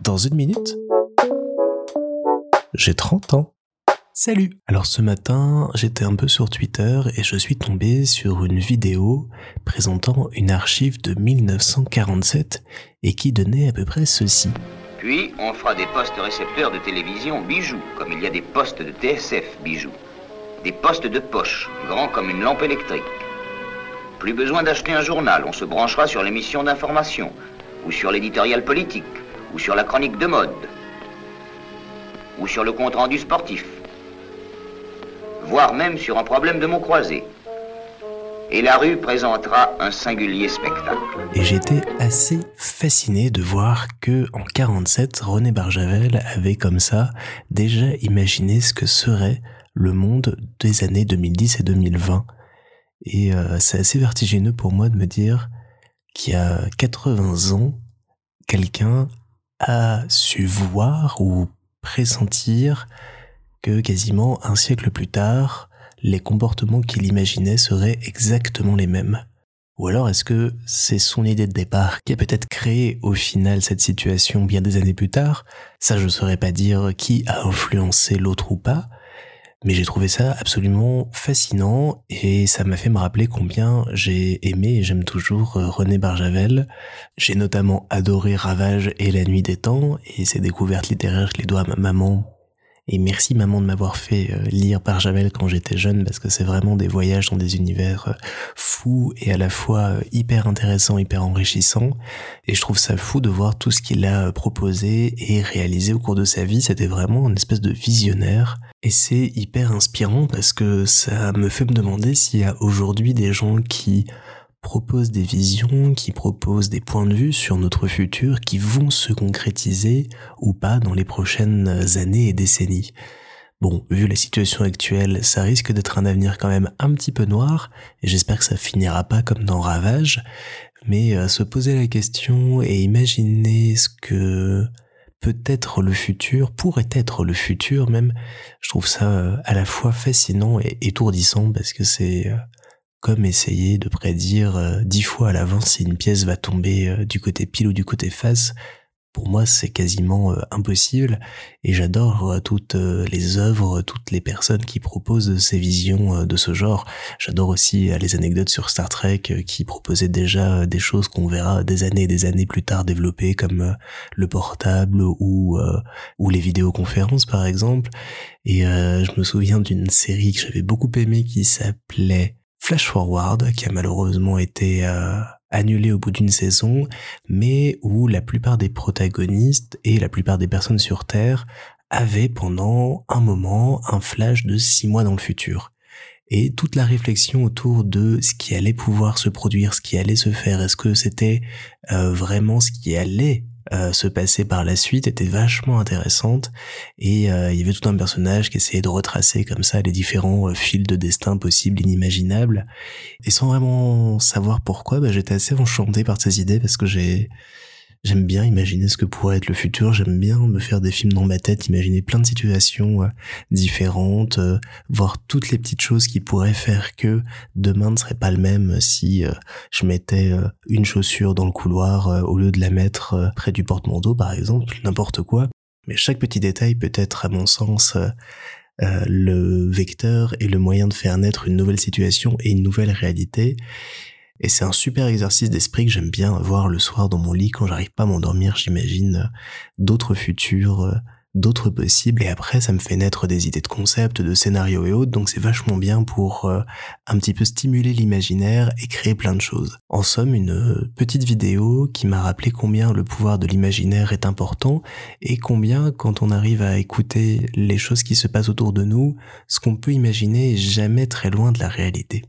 Dans une minute, j'ai 30 ans. Salut Alors ce matin, j'étais un peu sur Twitter et je suis tombé sur une vidéo présentant une archive de 1947 et qui donnait à peu près ceci. Puis, on fera des postes récepteurs de télévision bijoux, comme il y a des postes de TSF bijoux. Des postes de poche, grands comme une lampe électrique. Plus besoin d'acheter un journal, on se branchera sur l'émission d'information, ou sur l'éditorial politique, ou sur la chronique de mode, ou sur le compte-rendu sportif, voire même sur un problème de mots croisés. Et la rue présentera un singulier spectacle. Et j'étais assez fasciné de voir que en 47, René Barjavel avait comme ça déjà imaginé ce que serait le monde des années 2010 et 2020. Et euh, c'est assez vertigineux pour moi de me dire qu'il y a 80 ans, quelqu'un a su voir ou pressentir que quasiment un siècle plus tard, les comportements qu'il imaginait seraient exactement les mêmes. Ou alors est-ce que c'est son idée de départ qui a peut-être créé au final cette situation bien des années plus tard? Ça je ne saurais pas dire qui a influencé l'autre ou pas, mais j'ai trouvé ça absolument fascinant et ça m'a fait me rappeler combien j'ai aimé et j'aime toujours euh, René Barjavel. J'ai notamment adoré Ravage et La Nuit des Temps et ces découvertes littéraires, je les dois à ma maman et merci maman de m'avoir fait euh, lire par Javel quand j'étais jeune parce que c'est vraiment des voyages dans des univers euh, fous et à la fois euh, hyper intéressants, hyper enrichissants. Et je trouve ça fou de voir tout ce qu'il a proposé et réalisé au cours de sa vie. C'était vraiment une espèce de visionnaire. Et c'est hyper inspirant parce que ça me fait me demander s'il y a aujourd'hui des gens qui propose des visions, qui propose des points de vue sur notre futur qui vont se concrétiser ou pas dans les prochaines années et décennies. Bon, vu la situation actuelle, ça risque d'être un avenir quand même un petit peu noir, et j'espère que ça finira pas comme dans Ravage, mais euh, se poser la question et imaginer ce que peut être le futur, pourrait être le futur même, je trouve ça euh, à la fois fascinant et étourdissant parce que c'est euh, comme essayer de prédire euh, dix fois à l'avance si une pièce va tomber euh, du côté pile ou du côté face. Pour moi, c'est quasiment euh, impossible et j'adore toutes les œuvres, toutes les personnes qui proposent ces visions de ce genre. J'adore aussi les anecdotes sur Star Trek qui proposaient déjà des choses qu'on verra des années et des années plus tard développées comme le portable ou ou les vidéoconférences par exemple. Et je me souviens d'une série que j'avais beaucoup aimée qui s'appelait Flash Forward, qui a malheureusement été euh, annulé au bout d'une saison, mais où la plupart des protagonistes et la plupart des personnes sur Terre avaient pendant un moment un flash de six mois dans le futur. Et toute la réflexion autour de ce qui allait pouvoir se produire, ce qui allait se faire, est-ce que c'était euh, vraiment ce qui allait euh, se passer par la suite était vachement intéressante. Et euh, il y avait tout un personnage qui essayait de retracer comme ça les différents euh, fils de destin possibles, inimaginables. Et sans vraiment savoir pourquoi, bah, j'étais assez enchanté par ces idées parce que j'ai J'aime bien imaginer ce que pourrait être le futur, j'aime bien me faire des films dans ma tête, imaginer plein de situations euh, différentes, euh, voir toutes les petites choses qui pourraient faire que demain ne serait pas le même si euh, je mettais une chaussure dans le couloir au lieu de la mettre près du porte-manteau par exemple, n'importe quoi. Mais chaque petit détail peut être à mon sens le vecteur et le moyen de faire naître une nouvelle situation et une nouvelle réalité. Et c'est un super exercice d'esprit que j'aime bien avoir le soir dans mon lit quand j'arrive pas à m'endormir, j'imagine euh, d'autres futurs, euh, d'autres possibles, et après ça me fait naître des idées de concepts, de scénarios et autres, donc c'est vachement bien pour euh, un petit peu stimuler l'imaginaire et créer plein de choses. En somme, une petite vidéo qui m'a rappelé combien le pouvoir de l'imaginaire est important, et combien quand on arrive à écouter les choses qui se passent autour de nous, ce qu'on peut imaginer est jamais très loin de la réalité.